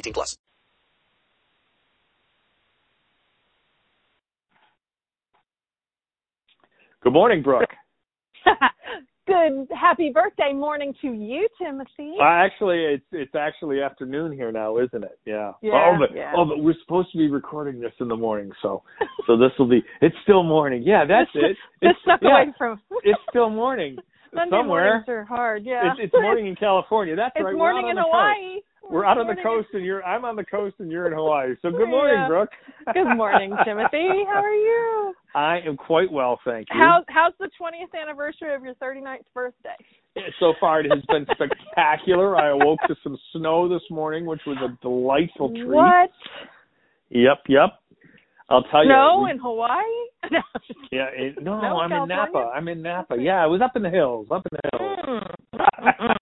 18 plus. Good morning, Brooke. Good happy birthday morning to you, Timothy. Uh, actually, it's it's actually afternoon here now, isn't it? Yeah. Yeah, Oh, but yeah. oh, but we're supposed to be recording this in the morning, so so this will be. It's still morning. Yeah, that's it. This It's, stuck yeah, away from It's still morning Sunday somewhere. mornings are hard. Yeah, It's, it's morning in California. That's right, It's right. morning in the coast. Hawaii. We're out on the coast, and you're. I'm on the coast, and you're in Hawaii. So good morning, Yeah. Brooke. Good morning, Timothy. How are you? I am quite well, thank you. How's how's the 20th anniversary of your 39th birthday? So far, it has been spectacular. I awoke to some snow this morning, which was a delightful treat. What? Yep, yep. I'll tell you. Snow we- in Hawaii? No. yeah, it, no, Snow I'm in in Napa. I'm in Napa. Yeah, I was up in the hills, up in the hills. Mm.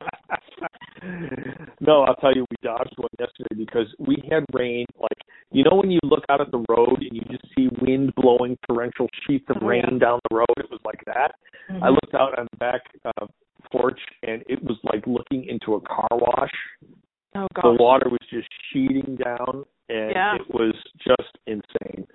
no, I'll tell you, we dodged one yesterday because we had rain. Like, you know, when you look out at the road and you just see wind blowing torrential sheets of Oh, rain yeah. down the road, it was like that. Mhm. I looked out on the back uh, porch and it was like looking into a car wash. oh The water was just sheeting down, and Yeah. it was just insane.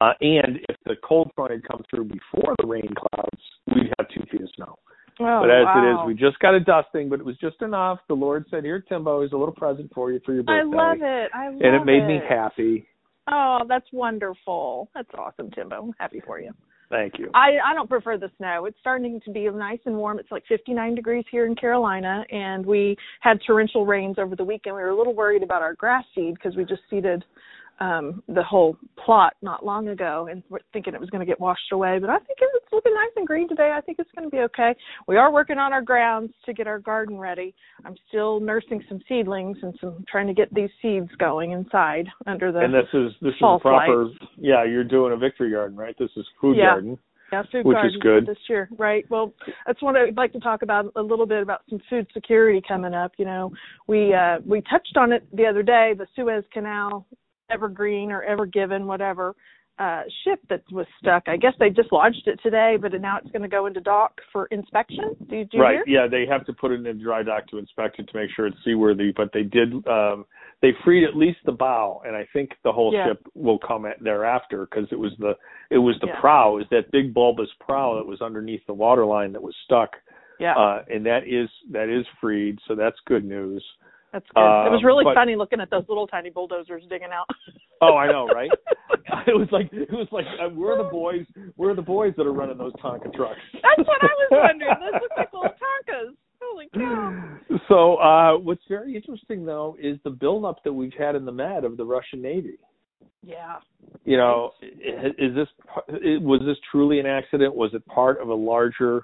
Uh, and if the cold front had come through before the rain clouds, we'd have two feet of snow. Oh, but as it is, we just got a dusting, but it was just enough. The Lord said, "Here, Timbo, is a little present for you for your birthday." I birthday." love it. I love and it made me happy. Oh, that's wonderful. That's awesome, Timbo. I'm happy for you. Thank you. I I don't prefer the snow. It's starting to be nice and warm. It's like 59 degrees here in Carolina, and we had torrential rains over the weekend. We were a little worried about our grass seed because we just seeded um the whole plot not long ago, and we're thinking it was going to get washed away. But I think it's looking nice and green today. I think it's going to be okay. We are working on our grounds to get our garden ready. I'm still nursing some seedlings and some trying to get these seeds going inside under the and this is this is proper. Yeah, you're doing a victory garden, right? This is food Yeah. garden. Yeah, food Which is good. this year, right? Well, that's what I'd like to talk about a little bit about some food security coming up. You know, we uh we touched on it the other day, the Suez Canal Evergreen or Ever Given, whatever, uh ship that was stuck. I guess they just launched it today, but now it's going to go into dock for inspection. Do you, right. hear? Yeah, they have to put it in dry dock to inspect it to make sure it's seaworthy. But they did. um They freed at least the bow, and I think the whole Yeah. ship will come at thereafter because it was the it was the Yeah. prow, is that big bulbous prow that was underneath the waterline that was stuck, Yeah, uh, and that is that is freed. So that's good news. That's good. it was uh, really but- funny looking at those little tiny bulldozers digging out. Oh, I know, right? it was like it was like uh, we're the boys, we're the boys that are running those Tonka trucks. That's what I was wondering. Those look like little Tonkas. Holy cow! So uh what's very interesting though is the buildup that we've had in the Med of the Russian Navy. Yeah. You know, is this was this truly an accident? Was it part of a larger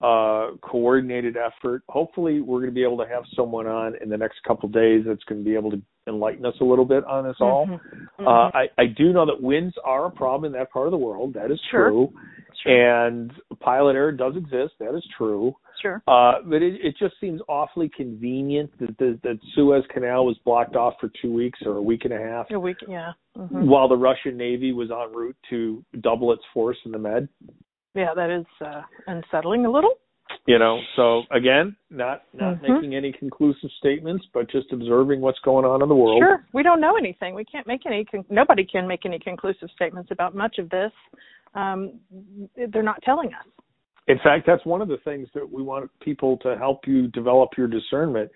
uh coordinated effort? Hopefully, we're going to be able to have someone on in the next couple of days that's going to be able to enlighten us a little bit on this all. Mhm. Uh, Mhm. I, I do know that winds are a problem in that part of the world. That is Sure. true. Sure. And pilot error does exist. That is true. Sure. Uh, but it, it just seems awfully convenient that the that Suez Canal was blocked off for two weeks or a week and a half, A week, yeah. hmm while the Russian Navy was en route to double its force in the Med. Yeah, that is uh, unsettling a little. You know, so again, not not Mhm. making any conclusive statements, but just observing what's going on in the world. Sure, we don't know anything. We can't make any. Con- nobody can make any conclusive statements about much of this. Um, they're not telling us. In fact, that's one of the things that we want people to help you develop your discernment.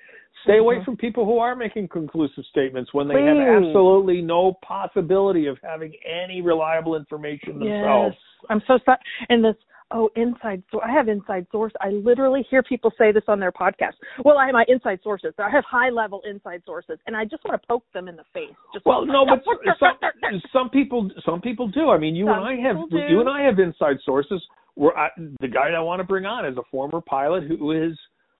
Stay away Mhm. from people who are making conclusive statements when they have absolutely no possibility of having any reliable information themselves. Yes, I'm so sorry. And this, oh, inside source. I have inside source. I literally hear people say this on their podcast. Well, I have my inside sources. I have high level inside sources, and I just want to poke them in the face. Just Well, no, but some some, people some people do. I mean, you Some and I have do. you and I have inside sources. Where I, the guy I want to bring on is a former pilot who has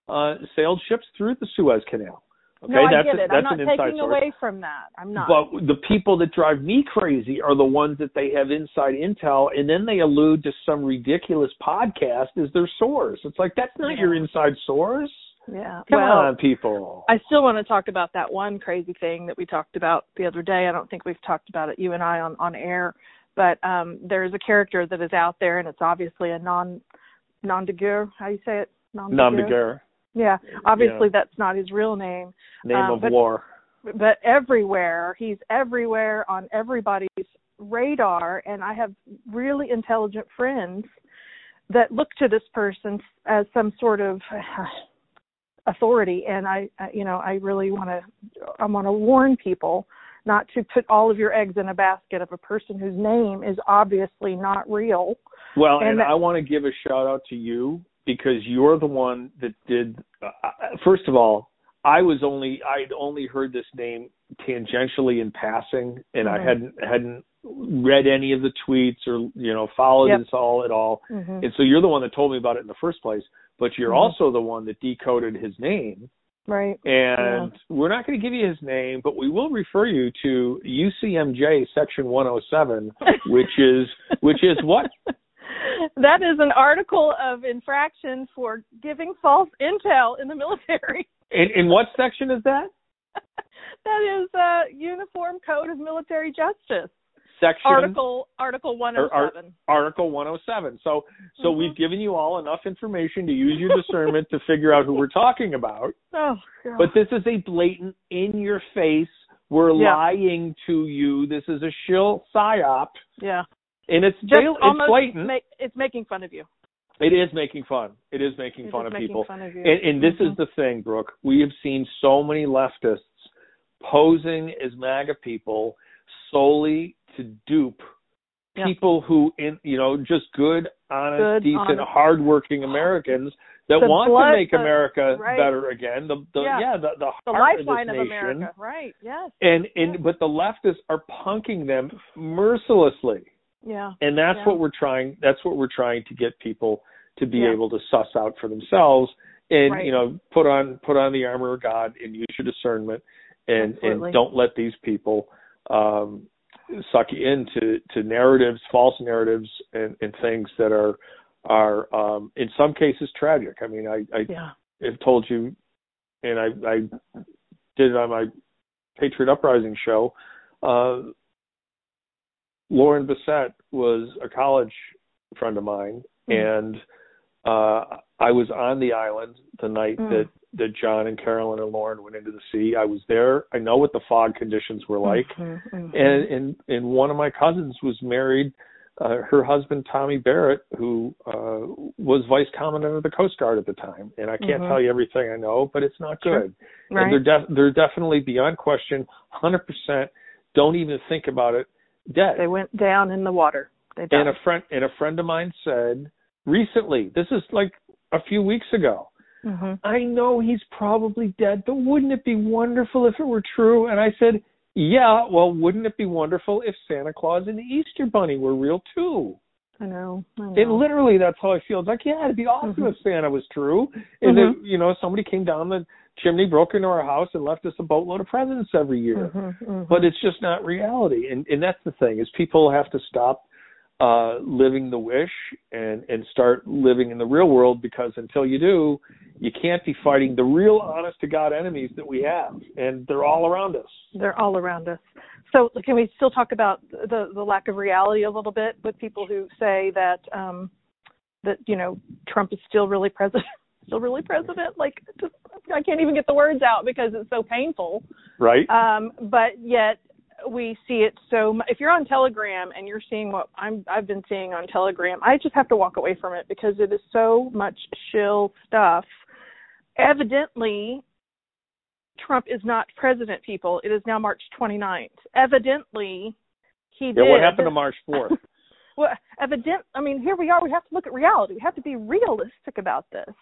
uh, sailed ships through the Suez Canal. Okay, no, I that's get a- it. I'm not an taking source. away from that. I'm not. But the people that drive me crazy are the ones that they have inside intel, and then they allude to some ridiculous podcast as their source. It's like that's not your inside source. yeah. Come well, on, people. I still want to talk about that one crazy thing that we talked about the other day. I don't think we've talked about it, you and I, on on air. But um there's a character that is out there, and it's obviously a non non de guerre. How do you say it? Non de guerre, Yeah. Obviously, that's not his real name. name Um, of but- war. but everywhere he's everywhere on everybody's radar and i have really intelligent friends that look to this person as some sort of authority and i I- you know i really want to i want to warn people not to put all of your eggs in a basket of a person whose name is obviously not real Well, And and, that- I want to give a shout out to you because you're the one that did. Uh, first of all, I was only I'd only heard this name tangentially in passing, and I Mhm. hadn't hadn't read any of the tweets or you know followed Yep. this all at all. mm-hmm. And so you're the one that told me about it in the first place. But you're Mhm. also the one that decoded his name. right And we're not going to give you his name, but we will refer you to UCMJ Section 107, which is which is what that is an article of infraction for giving false intel in the military. in, in what section is that? that is uh Uniform Code of Military Justice. Section Article Article one oh seven. Article 107. So so Mhm. we've given you all enough information to use your discernment to figure out who we're talking about. Oh God. But this is a blatant in your face. We're Yeah. lying to you. This is a shill psyop, yeah. And it's Just bla- it's blatant. make, it's making fun of you. it is making fun. It is making It fun is of making people. fun of you. And, and this Mhm. is the thing, Brooke. We have seen so many leftists posing as MAGA people solely to dupe people who, in you know, just good, honest, Good, decent, honest. hardworking Americans that The want blood, to make America right. better again. The, the Yeah. yeah, the the, the lifeline of of nation. America. Right. Yes. And and Yeah. but the leftists are punking them mercilessly Yeah. and that's Yeah. what we're trying that's what we're trying to get people to be Yeah. able to suss out for themselves and Right. you know put on put on the armor of god and use your discernment and Absolutely. and don't let these people um suck you into to narratives false narratives and and things that are are um in some cases tragic i mean i i Yeah. have told you and i i did it on my patriot uprising show uh Lauren Bessette was a college friend of mine, Mhm. and uh, I was on the island the night Mm. that that John and Carolyn and Lauren went into the sea. I was there. I know what the fog conditions were like, Mhm, mhm. and and and one of my cousins was married. Uh, her husband Tommy Barrett, who uh, was vice commandant of the Coast Guard at the time, and I can't Mhm. tell you everything I know, but it's not Sure. good. right. And they're def- they're definitely beyond question, hundred percent. Don't even think about it. Dead. they went down in the water. They and a friend and a friend of mine said recently, this is like a few weeks ago. Mhm. I know he's probably dead, but wouldn't it be wonderful if it were true? And I said, Yeah, well, wouldn't it be wonderful if Santa Claus and the Easter Bunny were real too? I know. I know. And literally, that's how I feel. It's like, yeah, it'd be awesome Mhm. if Santa was true, and Mhm. that you know somebody came down the chimney, broke into our house, and left us a boatload of presents every year. Mhm, mhm. But it's just not reality, and and that's the thing is people have to stop uh living the wish and and start living in the real world because until you do you can't be fighting the real honest to god enemies that we have and they're all around us they're all around us. So can we still talk about the the lack of reality a little bit with people who say that um that you know Trump is still really president still really president like just I can't even get the words out because it's so painful. right Um but yet we see it so if you're on Telegram and you're seeing what I'm I've been seeing on Telegram, I just have to walk away from it because it is so much shill stuff. Evidently Trump is not president, people. It is now March 29th. Evidently, he did. what happened to march 4th well, evident. I mean, here we are. We have to look at reality. We have to be realistic about this.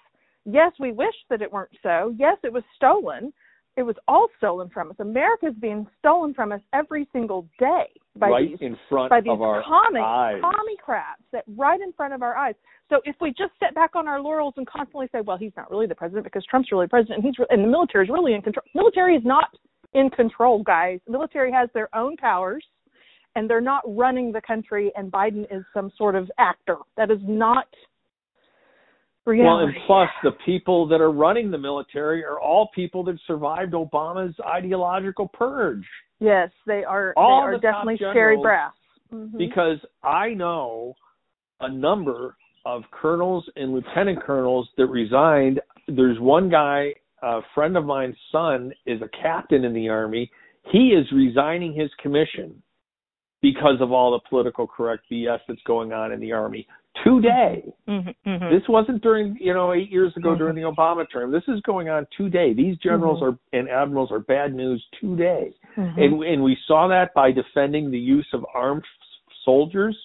Yes, we wish that it weren't so. Yes, it was stolen. It was all stolen from us. America is being stolen from us every single day. by right these in front by these of our commie eyes. commie craps that right in front of our eyes. So if we just sit back on our laurels and constantly say, "Well, he's not really the president because Trump's really president, and he's and the military is really in control," military is not in control, guys. The military has their own powers, and they're not running the country. And Biden is some sort of actor. That is not Well, and plus, the people that are running the military are all people that survived Obama's ideological purge. yes, they are. all they are the definitely Sherry generals- Brass. Mhm. Because I know a number of colonels and lieutenant colonels that resigned. There's one guy, a friend of mine's son, is a captain in the army. He is resigning his commission because of all the political correct BS that's going on in the army today. Mhm, mhm. This wasn't during, you know, eight years ago Mhm. during the Obama term. This is going on today. These generals Mhm. are and admirals are bad news today, Mhm. and and we saw that by defending the use of armed soldiers,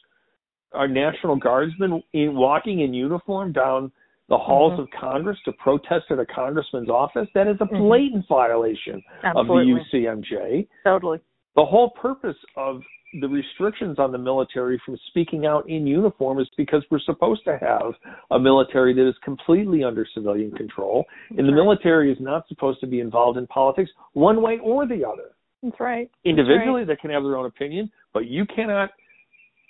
our national guardsmen in, walking in uniform down the halls Mhm. of Congress to protest at a congressman's office. That is a blatant violation Absolutely. of the UCMJ Totally. the whole purpose of the restrictions on the military from speaking out in uniform is because we're supposed to have a military that is completely under civilian control, and the right. military is not supposed to be involved in politics one way or the other. That's right. Individually, they can have their own opinion, but you cannot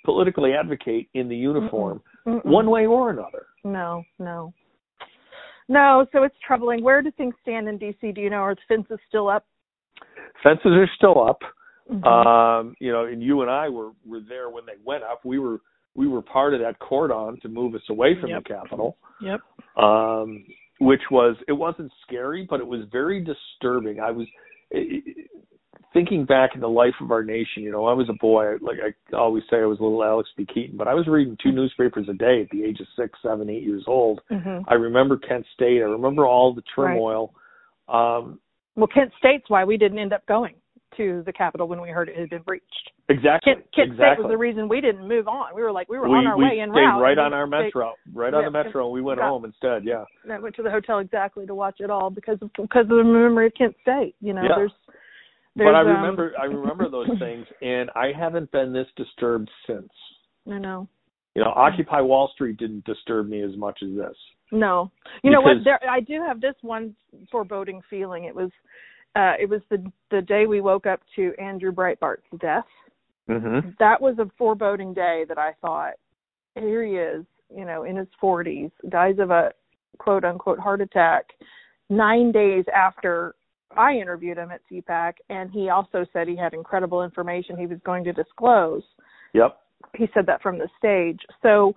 politically advocate in the uniform Mm-mm. one way or another. No, no. No, so it's troubling. Where do things stand in DC? Do you know are the fences still up? Fences are still up. Mhm. Um, you know, and you and I were were there when they went up. We were we were part of that cordon to move us away from Yep. the Capitol. yep. um, which was it wasn't scary, but it was very disturbing. I was thinking back in the life of our nation. You know, I was a boy. Like I always say, I was a little Alex P. Keaton, but I was reading two newspapers a day at the age of six, seven, eight years old. Mhm. I remember Kent State. I remember all the Right. turmoil. Um, Well, Kent State's why we didn't end up going to the Capitol when we heard it had been breached. exactly. Kent, Kent State was the reason we didn't move on. We were like we were we on our we way stayed route. right on our stayed- metro, right on Yeah, the metro, and we went got- home instead. Yeah. And I went to the hotel exactly to watch it all because of because of the memory of Kent State. You know, Yeah. there's, But there's I um, remember I remember those things, and I haven't been this disturbed since. I know. You know, Occupy Wall Street didn't disturb me as much as this. No, you know what? There, I do have this one foreboding feeling. It was, uh, it was the the day we woke up to Andrew Breitbart's death. Mm-hmm. That was a foreboding day that I thought, here he is, you know, in his 40s, dies of a quote unquote heart attack, nine days after I interviewed him at CPAC, and he also said he had incredible information he was going to disclose Yep. he said that from the stage. So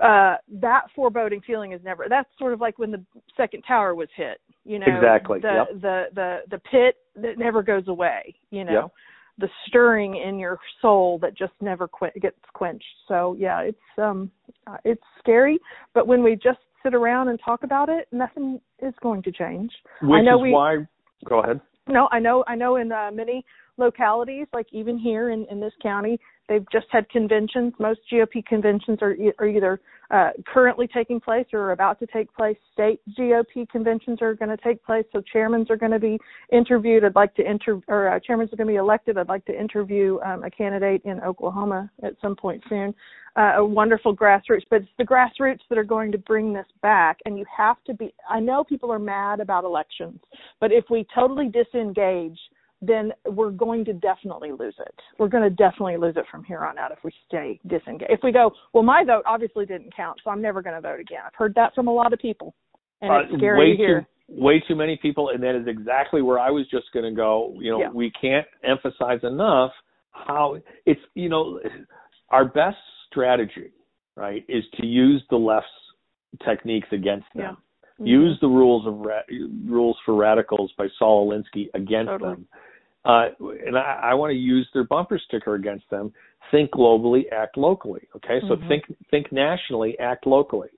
uh that foreboding feeling is never that's sort of like when the second tower was hit, you know. Exactly, The yep. the the the pit that never goes away, you know. Yep. The stirring in your soul that just never qu- gets quenched. So yeah, it's um uh, it's scary, but when we just sit around and talk about it, nothing is going to change. Which know is we- why. Go ahead. No, I know. I know in uh, many localities, like even here in, in this county, they've just had conventions. Most GOP conventions are, are either uh, currently taking place or are about to take place. State GOP conventions are going to take place, so chairmen are going to be interviewed. I'd like to inter or uh, chairmans are going to be elected. I'd like to interview um, a candidate in Oklahoma at some point soon. Uh, a wonderful grassroots, but it's the grassroots that are going to bring this back. And you have to be. I know people are mad about elections, but if we totally disengage, then we're going to definitely lose it. We're going to definitely lose it from here on out if we stay disengaged. If we go, well, my vote obviously didn't count, so I'm never going to vote again. I've heard that from a lot of people, and it's Uh, scary way to hear. Too, way too many people, and that is exactly where I was just going to go. You know, Yeah. we can't emphasize enough how it's. You know, our best strategy, right, is to use the left's techniques against them. Yeah. Use the rules of ra- rules for radicals by Saul Alinsky against Totally. them. Uh, and I, I want to use their bumper sticker against them. Think globally, act locally. Okay, so Mhm. think think nationally, act locally.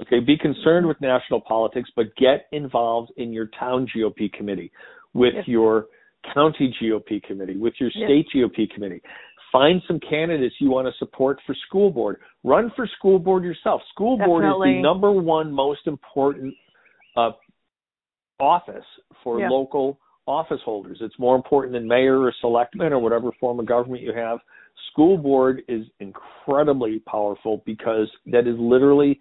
Okay, be concerned with national politics, but get involved in your town GOP committee, with Yes. your county GOP committee, with your Yes. state GOP committee. Find some candidates you want to support for school board. Run for school board yourself. School board is the number one most important uh, office for local office holders. It's more important than mayor or selectman or whatever form of government you have. School board is incredibly powerful because that is literally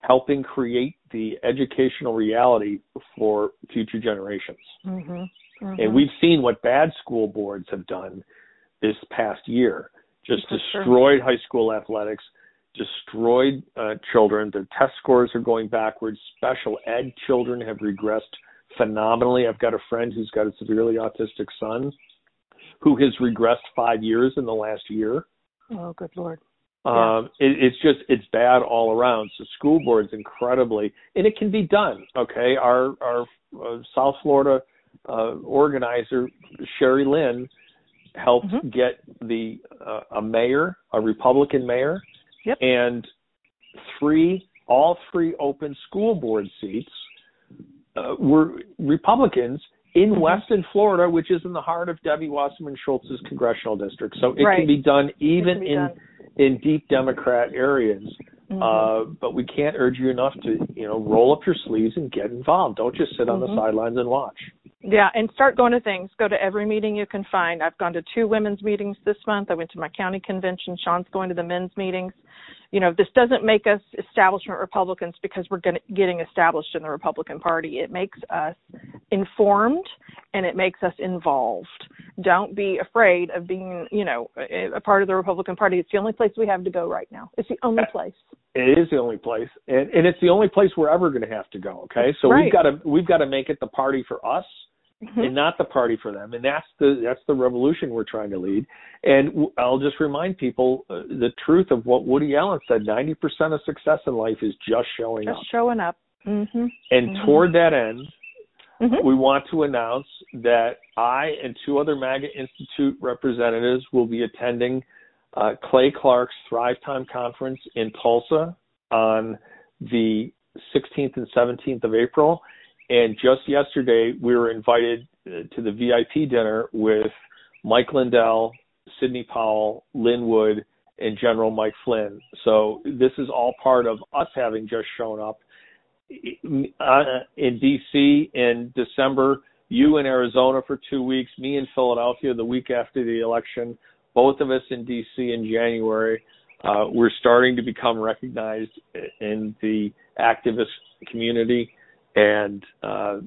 helping create the educational reality for future generations. Mm-hmm. Mm-hmm. And we've seen what bad school boards have done this past year. Just destroyed high school athletics, destroyed uh, children. Their test scores are going backwards. Special ed children have regressed phenomenally. I've got a friend who's got a severely autistic son who has regressed five years in the last year. Oh, good lord. Um, it, it's just it's bad all around. So school boards incredibly, and it can be done. Okay, our our uh, South Florida uh, organizer Sherry Lynn helped Mhm. get the uh, a mayor, a Republican mayor, Yep. and three all three open school board seats uh, were Republicans in Mhm. Weston, Florida, which is in the heart of Debbie Wasserman Schultz's congressional district. So it Right. can be done even be in done. in deep Democrat areas. Mhm. Uh, but we can't urge you enough to, you know, roll up your sleeves and get involved. Don't just sit on the Mhm. sidelines and watch. Yeah, and start going to things. Go to every meeting you can find. I've gone to two women's meetings this month. I went to my county convention. Sean's going to the men's meetings. You know, this doesn't make us establishment Republicans because we're gonna, getting established in the Republican Party. It makes us informed and it makes us involved. Don't be afraid of being, you know, a, a part of the Republican Party. It's the only place we have to go right now. It's the only place. It is the only place, and, and it's the only place we're ever going to have to go. Okay, so Right. we've got to we've got to make it the party for us. And not the party for them. And that's the that's the revolution we're trying to lead. And I'll just remind people uh, the truth of what Woody Allen said: ninety percent of success in life is just showing up. Just showing up. Mhm. And Mhm. toward that end, Mhm. we want to announce that I and two other MAGA Institute representatives will be attending uh, Clay Clark's Thrive Time Conference in Tulsa on the 16th and 17th of April. And just yesterday, we were invited uh, to the VIP dinner with Mike Lindell, Sidney Powell, Lin Wood, and General Mike Flynn. So this is all part of us having just shown up uh, in DC in December, you in Arizona for two weeks, me in Philadelphia the week after the election, both of us in DC in January. Uh, we're starting to become recognized in the activist community and uh,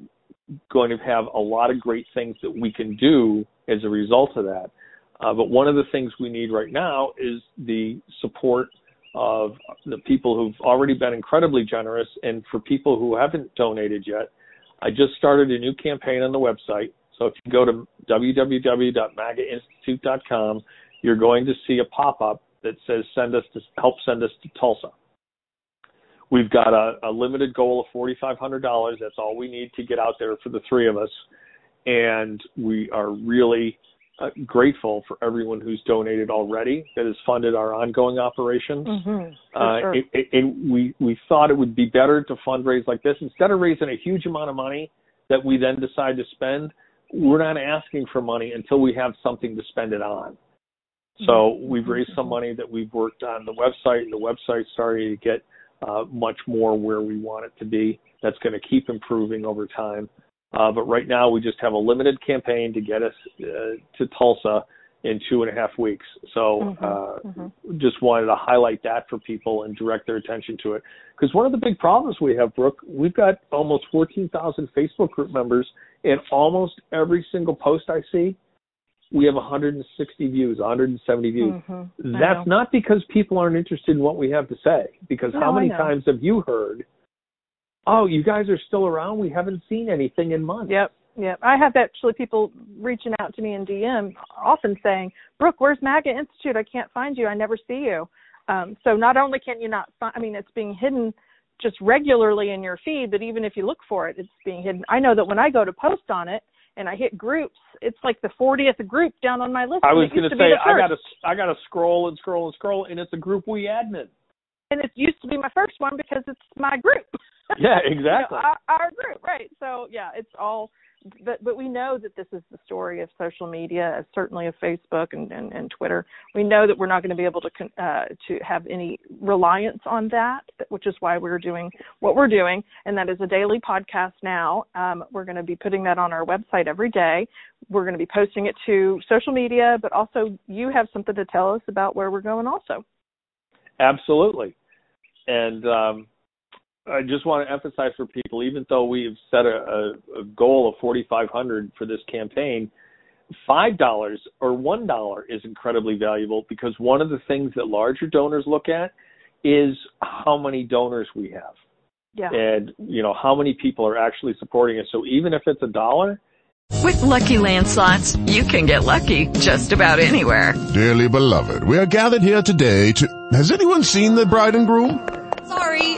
going to have a lot of great things that we can do as a result of that. Uh, but one of the things we need right now is the support of the people who've already been incredibly generous. And for people who haven't donated yet, I just started a new campaign on the website. So if you go to www.magainstitute.com, you're going to see a pop-up that says "Send us to help send us to Tulsa." We've got a, a limited goal of $4,500. That's all we need to get out there for the three of us, and we are really uh, grateful for everyone who's donated already that has funded our ongoing operations. Mhm. For Uh, sure. it, it, and we we thought it would be better to fundraise like this instead of raising a huge amount of money that we then decide to spend. We're not asking for money until we have something to spend it on. So Mm-hmm. we've raised some money that we've worked on the website, and the website's starting to get much more where we want it to be. That's going to keep improving over time. Uh, but right now, we just have a limited campaign to get us uh, to Tulsa in two and a half weeks. So Mhm, uh, mhm. just wanted to highlight that for people and direct their attention to it. Because one of the big problems we have, Brooke, we've got almost 14,000 Facebook group members, and almost every single post I see, we have 160 views, 170 views. Mhm. That's not because people aren't interested in what we have to say. Because how No, I many times have you heard, "Oh, you guys are still around. We haven't seen anything in months." Yep, yep. I have actually people reaching out to me in DM, often saying, "Brooke, where's MAGA Institute? I can't find you. I never see you." Um, so not only can you not find, I mean, it's being hidden just regularly in your feed, but even if you look for it, it's being hidden. I know that when I go to post on it and I hit groups, it's like the 40th group down on my list. I and was it going used to be say I got to. I got to scroll and scroll and scroll, and it's a group we admin. and it used to be my first one because it's my group. Yeah, You know, exactly. our, our group, right? So yeah, it's all but but we know that this is the story of social media, certainly of Facebook and, and, and Twitter. We know that we're not going to be able to uh, to have any reliance on that, which is why we're doing what we're doing, and that is a daily podcast now. Um, we're going to be putting that on our website every day. We're going to be posting it to social media, but also you have something to tell us about where we're going, also. Absolutely, and. Um I just want to emphasize for people, even though we've set a, a, a goal of 4,500 for this campaign, five dollars or one dollar is incredibly valuable because one of the things that larger donors look at is how many donors we have, yeah. and you know how many people are actually supporting us. So even if it's a dollar. With lucky landslots, you can get lucky just about anywhere. Dearly beloved, we are gathered here today to. Has anyone seen the bride and groom? Sorry,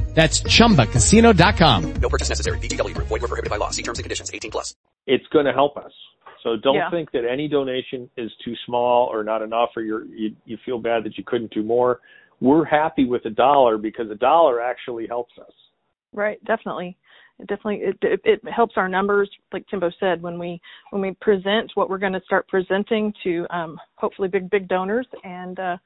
That's ChumbaCasino.com. No purchase necessary. VGW Group. Void were prohibited by law. See terms and conditions. 18 plus. It's going to help us. So don't Yeah. think that any donation is too small or not enough, or you're, you you feel bad that you couldn't do more. We're happy with a dollar because a dollar actually helps us. Right, definitely. It definitely it, it, it helps our numbers, like Timbo said, when we when we present what we're going to start presenting to um, hopefully big big donors and uh,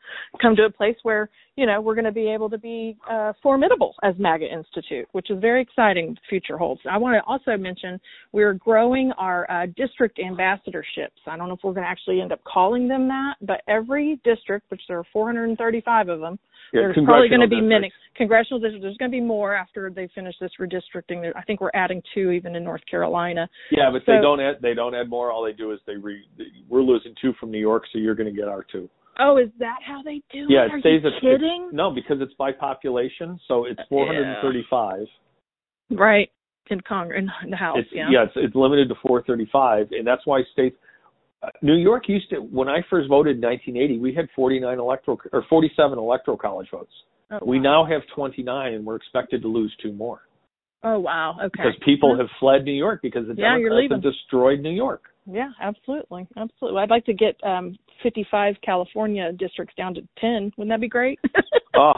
come to a place where you know we're going to be able to be uh, formidable as MAGA Institute, which is very exciting. The future holds. I want to also mention we're growing our uh, district ambassadorships. I don't know if we're going to actually end up calling them that, but every district, which there are 435 of them, Yeah, there's probably going to be many congressional districts. There's going to be more after they finish this redistricting. I think we're adding two even in North Carolina. Yeah, but So- they don't add they don't add more. All they do is they re. We're losing two from New York, so you're going to get our two. Oh, is that how they do Yeah, it? Are it stays you at kidding? no because it's by population, so it's 435. Right in Congress, in the House. It's yeah. it's it's limited to 435, and that's why states. New York used to when I first voted in 1980, we had 49 electoral or 47 electoral college votes. Oh, We now have 29, and we're expected to lose two more Oh wow. Okay. because people have fled New York because the Yeah, you're Democrats have leaving. destroyed New York. Yeah, absolutely, absolutely. I'd like to get um 55 California districts down to 10. Wouldn't that be great? Oh,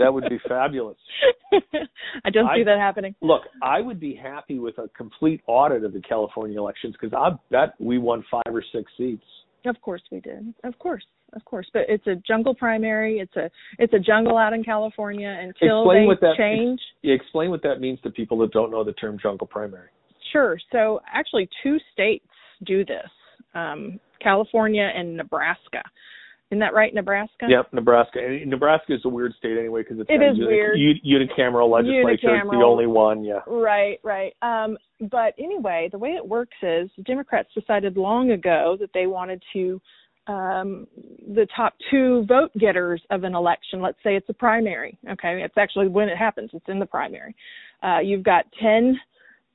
that would be fabulous. I don't see I- that happening. Look, I would be happy with a complete audit of the California elections because I bet we won five or six seats. Of course we did. Of course, of course. But it's a jungle primary. It's a it's a jungle out in California until Explain they what that- change. You explain what that means to people that don't know the term jungle primary. Sure. So actually, two states do this: um, California and Nebraska. Isn't that right, Nebraska? Yep, Nebraska. And Nebraska is a weird state anyway because it's It got weird. unicameral legislature. It's the only one. Yeah. Right, right. Um, but anyway, the way it works is Democrats decided long ago that they wanted to um, the top two vote getters of an election. Let's say it's a primary. Okay, it's actually when it happens. It's in the primary. Uh, you've got ten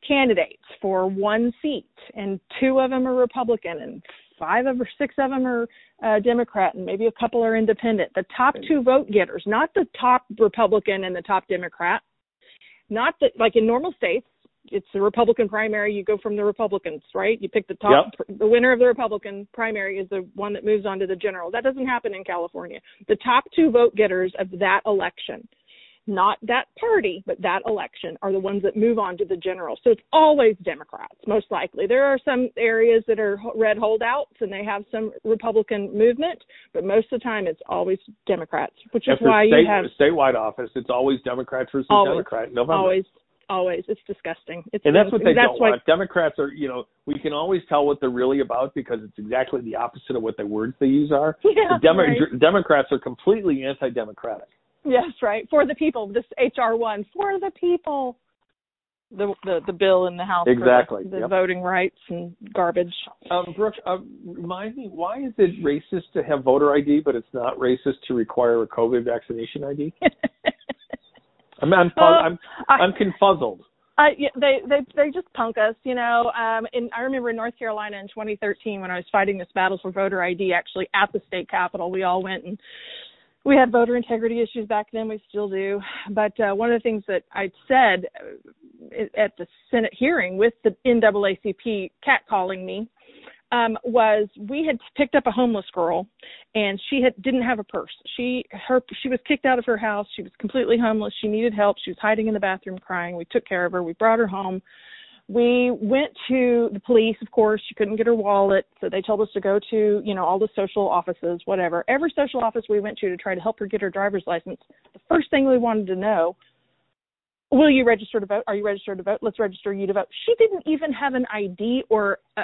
candidates for one seat, and two of them are Republican, and five of or six of them are uh, Democrat, and maybe a couple are independent. The top two vote getters, not the top Republican and the top Democrat, not that like in normal states, it's the Republican primary. You go from the Republicans, right? You pick the top, the winner of the Republican primary is the one that moves on to the general. That doesn't happen in California. The top two vote getters of that election not that party, but that election are the ones that move on to the general. So it's always Democrats, most likely. There are some areas that are red holdouts and they have some Republican movement, but most of the time it's always Democrats, which is why state, you have statewide office, it's always Democrats versus Always. Democrat. November. always, always. It's disgusting. It's And that's what they that's don't why, want. Democrats are, you know, we can always tell what they're really about because it's exactly the opposite of what the words they use are. Yeah, the Demo- right. Democrats are completely anti-democratic. Yes, right. For the people. This HR one for the people. the the, the bill in the House Exactly, for the, the yep. voting rights and garbage. Um, Brooke, uh, remind me, why is it racist to have voter ID, but it's not racist to require a COVID vaccination ID? I'm I'm Well, I'm, I- I'm confuzzled. Uh, yeah, they they they just punk us, you know. Um, and I remember in North Carolina in 2013 when I was fighting this battle for voter ID, actually at the state capitol, we all went and we had voter integrity issues back then. We still do. But uh, one of the things that I said uh, at the Senate hearing with the NAACP catcalling me um, was we had picked up a homeless girl, and she had didn't have a purse. She her she was kicked out of her house. She was completely homeless. She needed help. She was hiding in the bathroom crying. We took care of her. We brought her home. We went to the police, of course. She couldn't get her wallet, so they told us to go to, you know, all the social offices, whatever. Every social office we went to to try to help her get her driver's license. The first thing we wanted to know will you register to vote? Are you registered to vote? Let's register you to vote. She didn't even have an ID or a,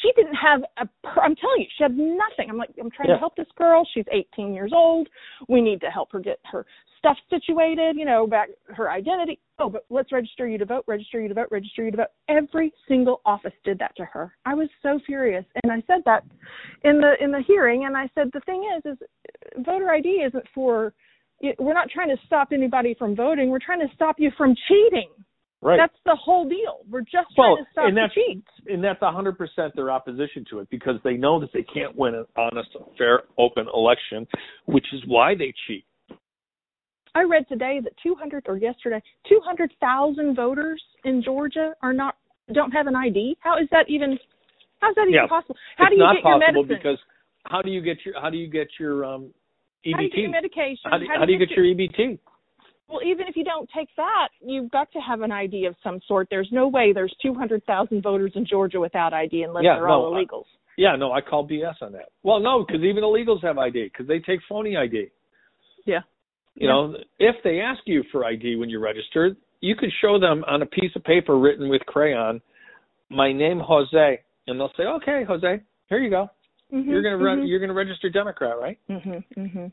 she didn't have a per- I'm telling you, she had nothing. I'm like I'm trying Yeah. to help this girl. She's 18 years old. We need to help her get her stuff situated, you know, back her identity. Oh, but let's register you to vote, register you to vote, register you to vote. Every single office did that to her. I was so furious. And I said that in the in the hearing and I said the thing is is voter ID isn't for we're not trying to stop anybody from voting. We're trying to stop you from cheating. Right. That's the whole deal. We're just well, trying to stop and the that's cheats. and that's a hundred percent their opposition to it because they know that they can't win an honest, fair, open election, which is why they cheat. I read today that 200 or yesterday 200,000 voters in Georgia are not don't have an ID. How is that even? How is that even Yeah. possible? How it's do you not get your possible medicine? because how do you get your how do you get your um EBT? how do you get your medication? How do, how do you get your EBT? Well, even if you don't take that, you've got to have an ID of some sort. There's no way there's 200,000 voters in Georgia without ID unless Yeah, they're no, all I- illegals. Yeah, no, I call BS on that. Well, no, because even illegals have ID because they take phony ID. Yeah. You Yeah. know, if they ask you for ID when you register, you could show them on a piece of paper written with crayon, "My name Jose," and they'll say, "Okay, Jose, here you go. Mm-hmm, You're gonna re- you're gonna register Democrat, right?" Mhm. Mhm.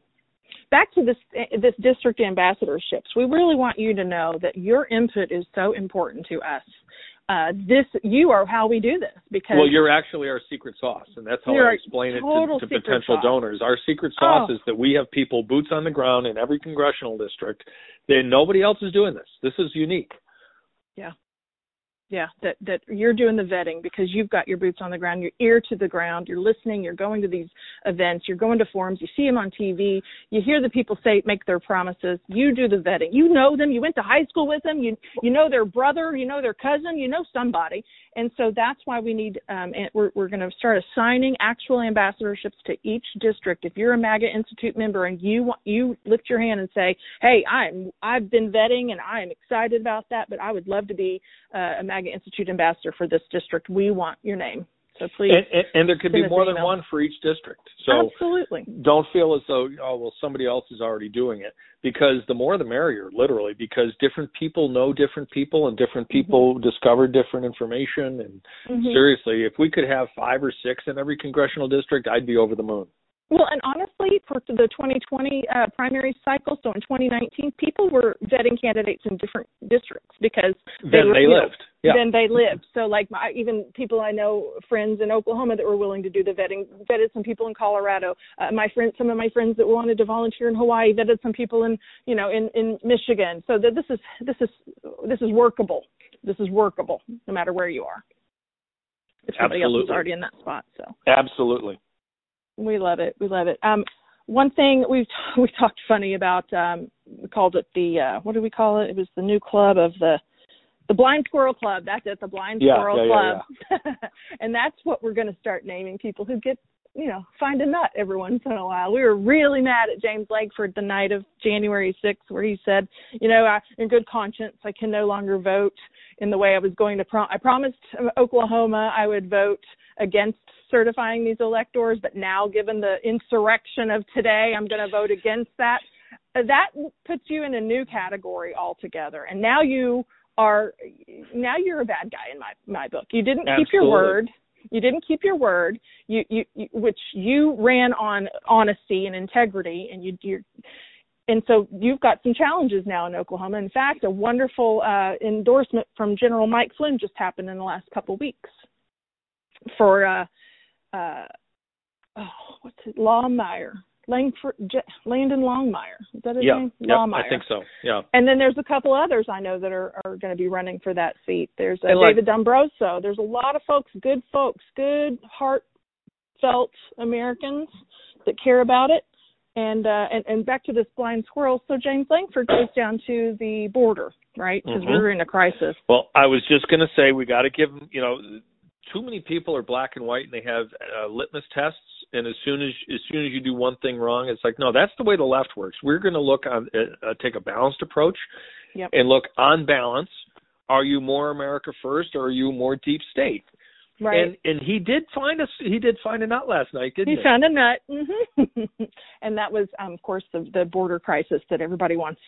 Back to this this district ambassadorships. We really want you to know that your input is so important to us. Uh, this you are how we do this because Well, you're actually our secret sauce, and that's how I explain it to, to potential sauce. donors. Our secret sauce Oh. is that we have people boots on the ground in every congressional district. Then nobody else is doing this. This is unique. yeah yeah that that you're doing the vetting because you've got your boots on the ground your ear to the ground you're listening you're going to these events you're going to forums you see them on tv you hear the people say make their promises you do the vetting. You know them you went to high school with them you you know their brother you know their cousin you know somebody. And so that's why we need um we're we're going to start assigning actual ambassadorships to each district. If you're a maga institute member and you want you lift your hand and say hey i'm i've been vetting and i'm excited about that but i would love to be uh, a institute ambassador for this district. We want your name. So please And, and, and there could be more than email. one for each district. So absolutely. don't feel as though oh well somebody else is already doing it. Because the more the merrier literally because different people know different people and different people discover different information. And Mhm. seriously if we could have five or six in every congressional district i'd be over the moon Well, and honestly, for the 2020 uh, primary cycle, so in 2019, people were vetting candidates in different districts because then were, they you know, lived yeah Then they lived. So, like my even people I know, friends in Oklahoma that were willing to do the vetting, vetted some people in Colorado. Uh, my friends, some of my friends that wanted to volunteer in Hawaii, vetted some people in you know in in Michigan. So that this is this is this is workable. This is workable no matter where you are. If somebody else is already in that spot, so. absolutely We love it. We love it. Um, one thing we we talked funny about. Um, we called it the uh, what do we call it? It was the new club of the the Blind Squirrel Club. That's it. The Blind Yeah, Squirrel yeah, yeah, Club. and that's what we're going to start naming people who get you know find a nut every once in a while. We were really mad at James Lankford the night of January 6th, where he said, you know, I, in good conscience, I can no longer vote in the way I was going to. Prom- I promised Oklahoma I would vote against certifying these electors, but now given the insurrection of today, I'm going to vote against that. That puts you in a new category altogether, and now you are now you're a bad guy in my my book. You didn't keep your word. You didn't keep your word. You, you, you which you ran on honesty and integrity, and you you're and so you've got some challenges now in Oklahoma. In fact, a wonderful uh, endorsement from General Mike Flynn just happened in the last couple of weeks for uh, uh, oh, what's it, Longmire, Langford, J- Landon Longmire. Is that his Yeah, name? Longmire. I think so. Yeah. And then there's a couple others I know that are are going to be running for that seat. There's uh, like- David Dombroso. There's a lot of folks, good folks, good heartfelt Americans that care about it. And uh and, and back to this blind squirrel. So James Lankford goes down to the border, right? Because Mhm. we're in a crisis. Well, I was just going to say we got to give them. You know, too many people are black and white, and they have uh, litmus tests. And as soon as as soon as you do one thing wrong, it's like no, that's the way the left works. We're going to look on uh, uh, take a balanced approach Yep. and look on balance. Are you more America first, or are you more deep state? Right. And and he did find us. He did find a nut last night, didn't he he? found a nut, hmm and that was, um, of course, the, the border crisis that everybody wants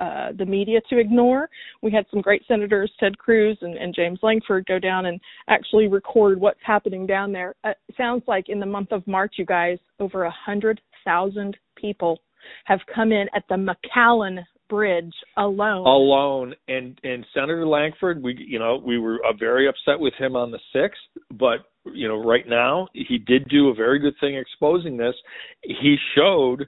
uh, the media to ignore. We had some great senators, Ted Cruz and, and James Lankford, go down and actually record what's happening down there. Uh, it sounds like in the month of March, you guys, over a hundred thousand people have come in at the McAllen Bridge alone. alone and and Senator Lankford we you know we were uh, very upset with him on the 6th but you know right now he did do a very good thing exposing this he showed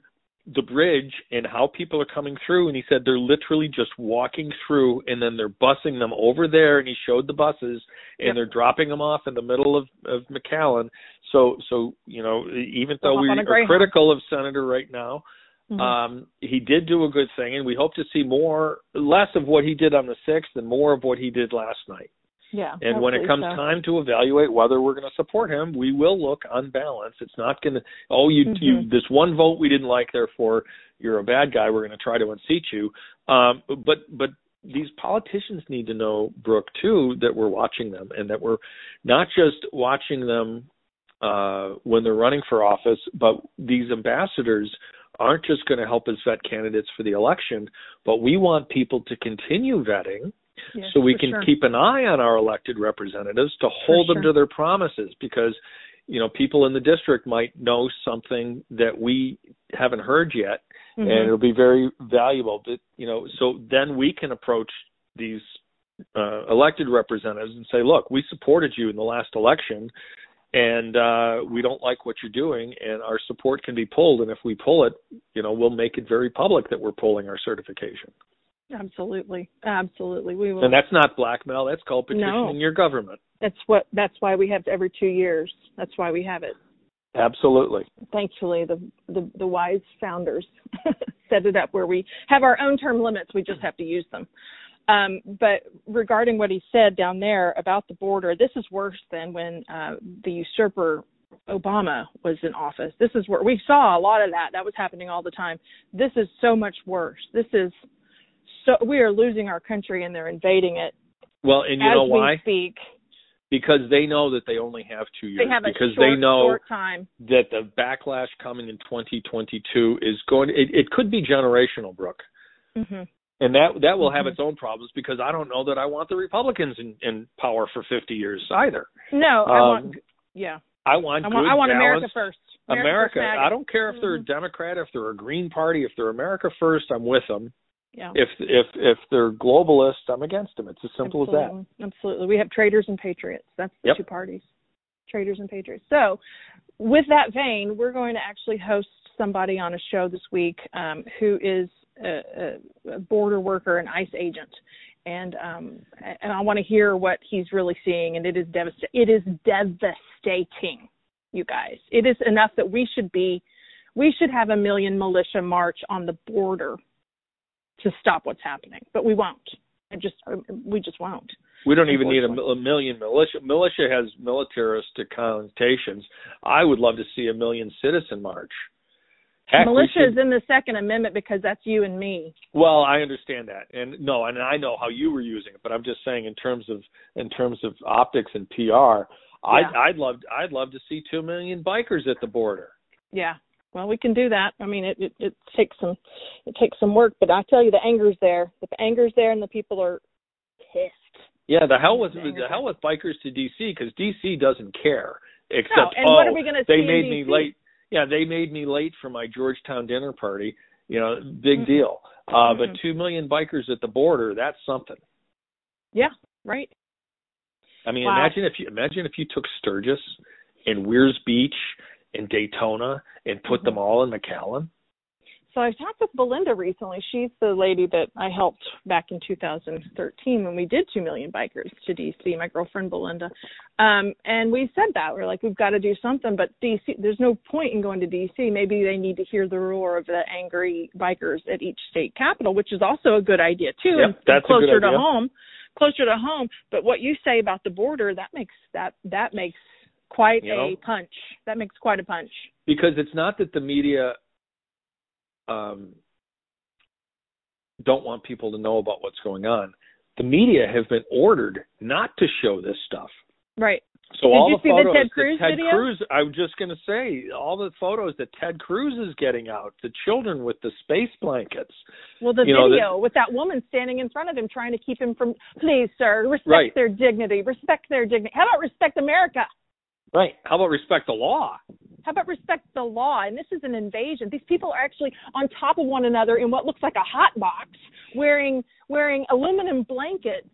the bridge and how people are coming through and he said they're literally just walking through and then they're busing them over there and he showed the buses and Yep. they're dropping them off in the middle of of McAllen so so you know even though we hop on a are critical of Senator right now Mhm. um, he did do a good thing, and we hope to see more, less of what he did on the sixth, and more of what he did last night. yeah. And when it comes so. time to evaluate whether we're going to support him, we will look on balance. It's not going to, oh, you, you, Mhm. this one vote we didn't like, therefore you're a bad guy. We're going to try to unseat you. Um, but, but these politicians need to know, Brooke, too, that we're watching them, and that we're not just watching them uh, when they're running for office, but these ambassadors aren't just going to help us vet candidates for the election, but we want people to continue vetting Yes, so we can sure. keep an eye on our elected representatives to hold them sure. to their promises because you know people in the district might know something that we haven't heard yet Mhm. and it'll be very valuable but you know so then we can approach these uh, elected representatives and say look we supported you in the last election and uh we don't like what you're doing and our support can be pulled and if we pull it you know we'll make it very public that we're pulling our certification Absolutely, absolutely. We will. and that's not blackmail that's called petitioning No. your government that's what. That's why we have every two years. That's why we have it. absolutely Thankfully, the the, the wise founders set it up where we have our own term limits. We just have to use them. Um, but regarding what he said down there about the border, this is worse than when uh, the usurper Obama was in office. This is where we saw a lot of that. That was happening all the time. This is so much worse. This is so we are losing our country and they're invading it well and you know why speak. because they know that they only have two years They have a because short, they know that the backlash coming in 2022 is going it, it could be generational brooke hmm and that that will have Mhm. its own problems because I don't know that I want the Republicans in, in power for 50 years either. No, I Um, want. Yeah, I want I want. I want America first. America. first, I don't care if they're a Mhm. Democrat, if they're a Green Party, if they're America first, I'm with them. Yeah. If if if they're globalists, I'm against them. It's as simple as that. Absolutely. Absolutely. We have traitors and patriots. That's the Yep. two parties. Traitors and patriots. So, with that vein, we're going to actually host somebody on a show this week um, who is a, border worker, an ICE agent, and um, and I want to hear what he's really seeing. And it is devastating. It is devastating, you guys. It is enough that we should be, we should have a million militia march on the border to stop what's happening, but we won't. I just we just won't. We don't even need a, a million militia. Militia has militaristic connotations. I would love to see a million citizen march. Heck, Militia should- is in the Second Amendment because that's you and me. Well, I understand that, and no, and I know how you were using it, but I'm just saying in terms of in terms of optics and PR, I'd Yeah. I'd love I'd love to see two million bikers at the border. Yeah. Well, we can do that. I mean, it, it it takes some it takes some work, but I tell you, the anger's there. The anger's there, and the people are pissed. Yeah, the hell with Yeah, the hell with bikers to DC because DC doesn't care. Except No, and oh, what are oh, we gonna they made me late. Yeah, they made me late for my Georgetown dinner party, You know, big Mhm. deal. Uh, Mhm. But two million bikers at the border, that's something. Yeah, right. I mean, Wow. imagine if you imagine if you took Sturgis and Weirs Beach and Daytona and put Mm-hmm. them all in McAllen. So I talked with Belinda recently. She's the lady that I helped back in 2013 when we did 2 million bikers to DC, my girlfriend Belinda. Um, and we said that. We're like, we've got to do something, but DC, there's no point in going to DC. Maybe they need to hear the roar of the angry bikers at each state capital, which is also a good idea too. Yep, and that's a closer to home, closer to home. But what you say about the border, that makes that, that makes quite You a know? punch. That makes quite a punch. because it's not that the media um, don't want people to know about what's going on. The media have been ordered not to show this stuff. Right. So Did all you the see the photos Ted that Cruz Ted video? Cruz, I was just going to say, all the photos that Ted Cruz is getting out, the children with the space blankets. Well, the You know, video with that woman standing in front of him trying to keep him from, please, sir, respect Right. their dignity, respect their dignity. How about respect America? Right. How about respect the law? How about respect the law? And this is an invasion. These people are actually on top of one another in what looks like a hot box, wearing wearing aluminum blankets.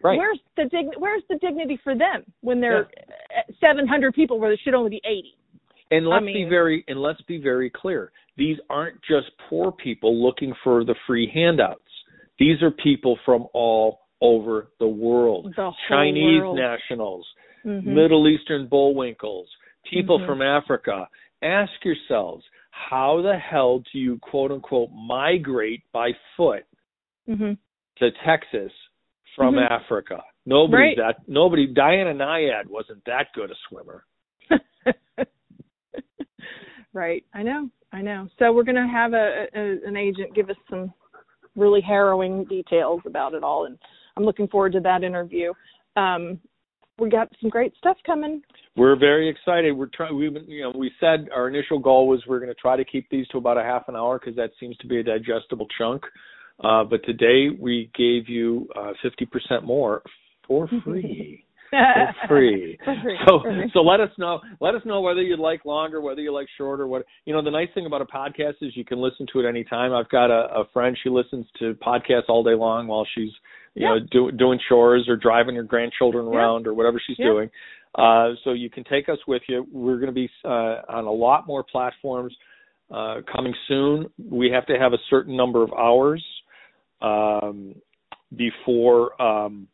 Right. Where's the dig- Where's the dignity for them when they're uh 700 people where there should only be 80? And let's I be very and let's be very clear. These aren't just poor people looking for the free handouts. These are people from all over the world. The whole Chinese world. nationals, Mhm. Middle Eastern bullwinkles, people Mhm. from Africa. Ask yourselves, how the hell do you quote unquote migrate by foot Mhm. to Texas from Mhm. Africa? Nobody's Right. that nobody Diana Nyad wasn't that good a swimmer. right. I know. I know. So we're going to have a, a an agent give us some really harrowing details about it all, and I'm looking forward to that interview. Um, we got some great stuff coming. We're very excited. We're trying. We you know we said our initial goal was we're going to try to keep these to about a half an hour because that seems to be a digestible chunk. Uh, but today we gave you uh, 50% more for free. for free. So so let us know let us know whether you like longer, whether you like shorter. What you know the nice thing about a podcast is you can listen to it anytime. I've got a, a friend she listens to podcasts all day long while she's you know do, doing chores or driving her grandchildren Yeah. around or whatever she's Yeah. doing. Uh, so you can take us with you. We're going to be uh, on a lot more platforms uh, coming soon. We have to have a certain number of hours um, before um,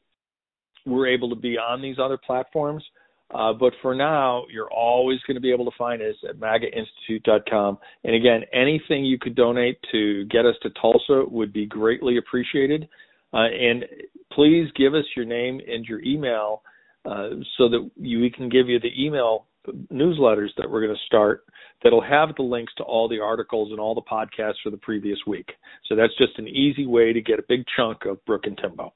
we're able to be on these other platforms. Uh, but for now, you're always going to be able to find us at magainstitute.com. And again, anything you could donate to get us to Tulsa would be greatly appreciated. Uh, and please give us your name and your email uh, so that you, we can give you the email newsletters that we're going to start that'll have the links to all the articles and all the podcasts for the previous week. So that's just an easy way to get a big chunk of Brooke and Timbo.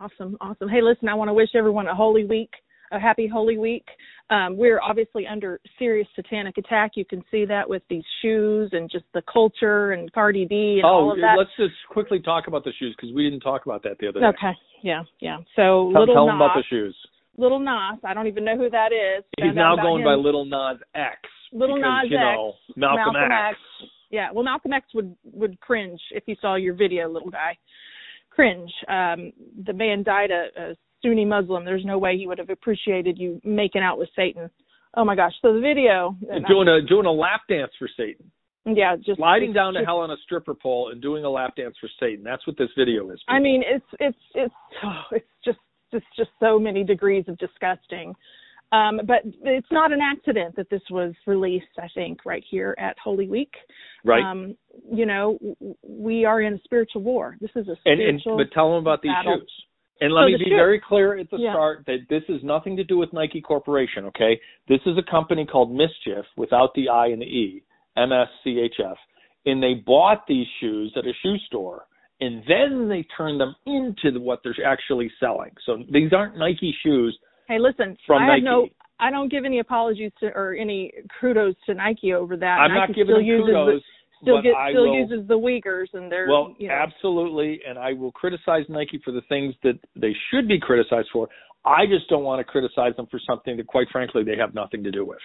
Awesome, awesome. Hey, listen, I want to wish everyone a holy week, a happy holy week. Um, we're obviously under serious satanic attack. You can see that with these shoes and just the culture and Cardi B and oh, all of that. let's just quickly talk about the shoes because we didn't talk about that the other day. Okay, yeah, yeah. So Tell, little tell them about the shoes. Little Nas. I don't even know who that is. He's now going him. by Little Nas X. Little because, Nas you X. know, Malcolm, X. Yeah, well, Malcolm X would would cringe if he saw your video, little guy. Cringe. Um, the man died a, a Sunni Muslim. There's no way he would have appreciated you making out with Satan. Oh my gosh! So the video. Doing a doing a lap dance for Satan. yeah, just Sliding down to hell on a stripper pole and doing a lap dance for Satan. That's what this video is. I mean, it's it's it's oh, it's just it's just so many degrees of disgusting. Um, but it's not an accident that this was released. I think right here at Holy Week. right. Um, you know, w- we are in a spiritual war. This is a spiritual and, and but tell them about these battle. shoes. And let So me be shoes. very clear at the Yeah. start that this is nothing to do with Nike Corporation, okay? This is a company called Mischief without the I and the E, M S C H F. And they bought these shoes at a shoe store and then they turn them into the, what they're actually selling. So these aren't Nike shoes Hey, listen, from I Nike. no. I don't give any apologies to or any kudos to Nike over that. I'm Nike not giving still uses kudos, The, still get, still will, uses the Uyghurs and they're Well, you know, absolutely, and I will criticize Nike for the things that they should be criticized for. I just don't want to criticize them for something that, quite frankly, they have nothing to do with.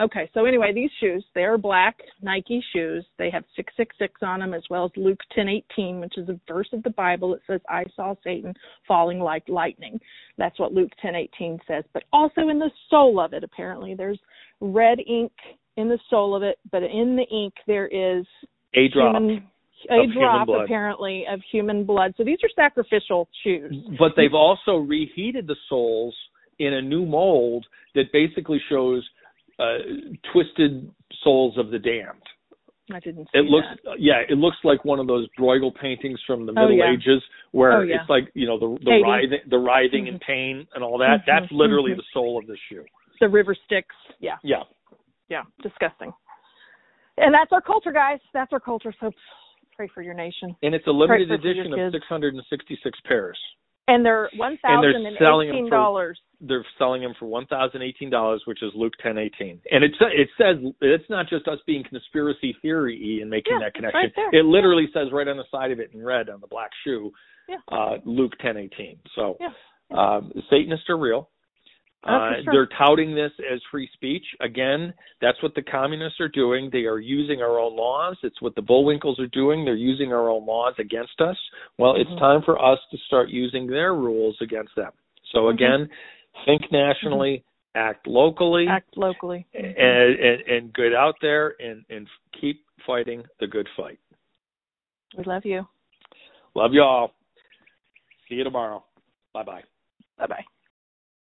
Okay, so anyway, these shoes, they're black Nike shoes. They have 666 on them as well as Luke 10:18, which is a verse of the Bible that says, "I saw Satan falling like lightning." That's what Luke 10:18 says. But also in the sole of it, apparently, there's red ink in the sole of it, but in the ink there is A drop. human, a drop apparently of human blood. So these are sacrificial shoes. But they've also reheated the soles in a new mold that basically shows uh, twisted souls of the damned. I didn't see It looks, that. yeah, it looks like one of those Bruegel paintings from the Oh, Middle yeah. Ages, where Oh, yeah. it's like you know the the Katie. writhing, the writhing in Mhm. pain and all that. Mhm, That's literally mhm. the soul of the shoe. The river Styx. Yeah. Yeah, yeah, disgusting. And that's our culture, guys. That's our culture. So pray for your nation. and it's a limited edition of 666 pairs. And they're one thousand and eighteen dollars. They're selling them for one thousand eighteen dollars, which is Luke ten eighteen. And it it says it's not just us being conspiracy theory and making Yeah, that connection. right there. it literally says right on the side of it in red on the black shoe, Yeah. uh, Luke ten eighteen. So Yeah. um, Satanists are real. Oh, Uh, sure. They're touting this as free speech. Again, that's what the communists are doing. They are using our own laws. It's what the Bullwinkles are doing. They're using our own laws against us. Well, Mhm. it's time for us to start using their rules against them. So Mhm. again, think nationally, mm-hmm. act locally, Act locally. Mm-hmm. and, and and get out there and and keep fighting the good fight. We love you. Love y'all. See you tomorrow. Bye bye. Bye bye.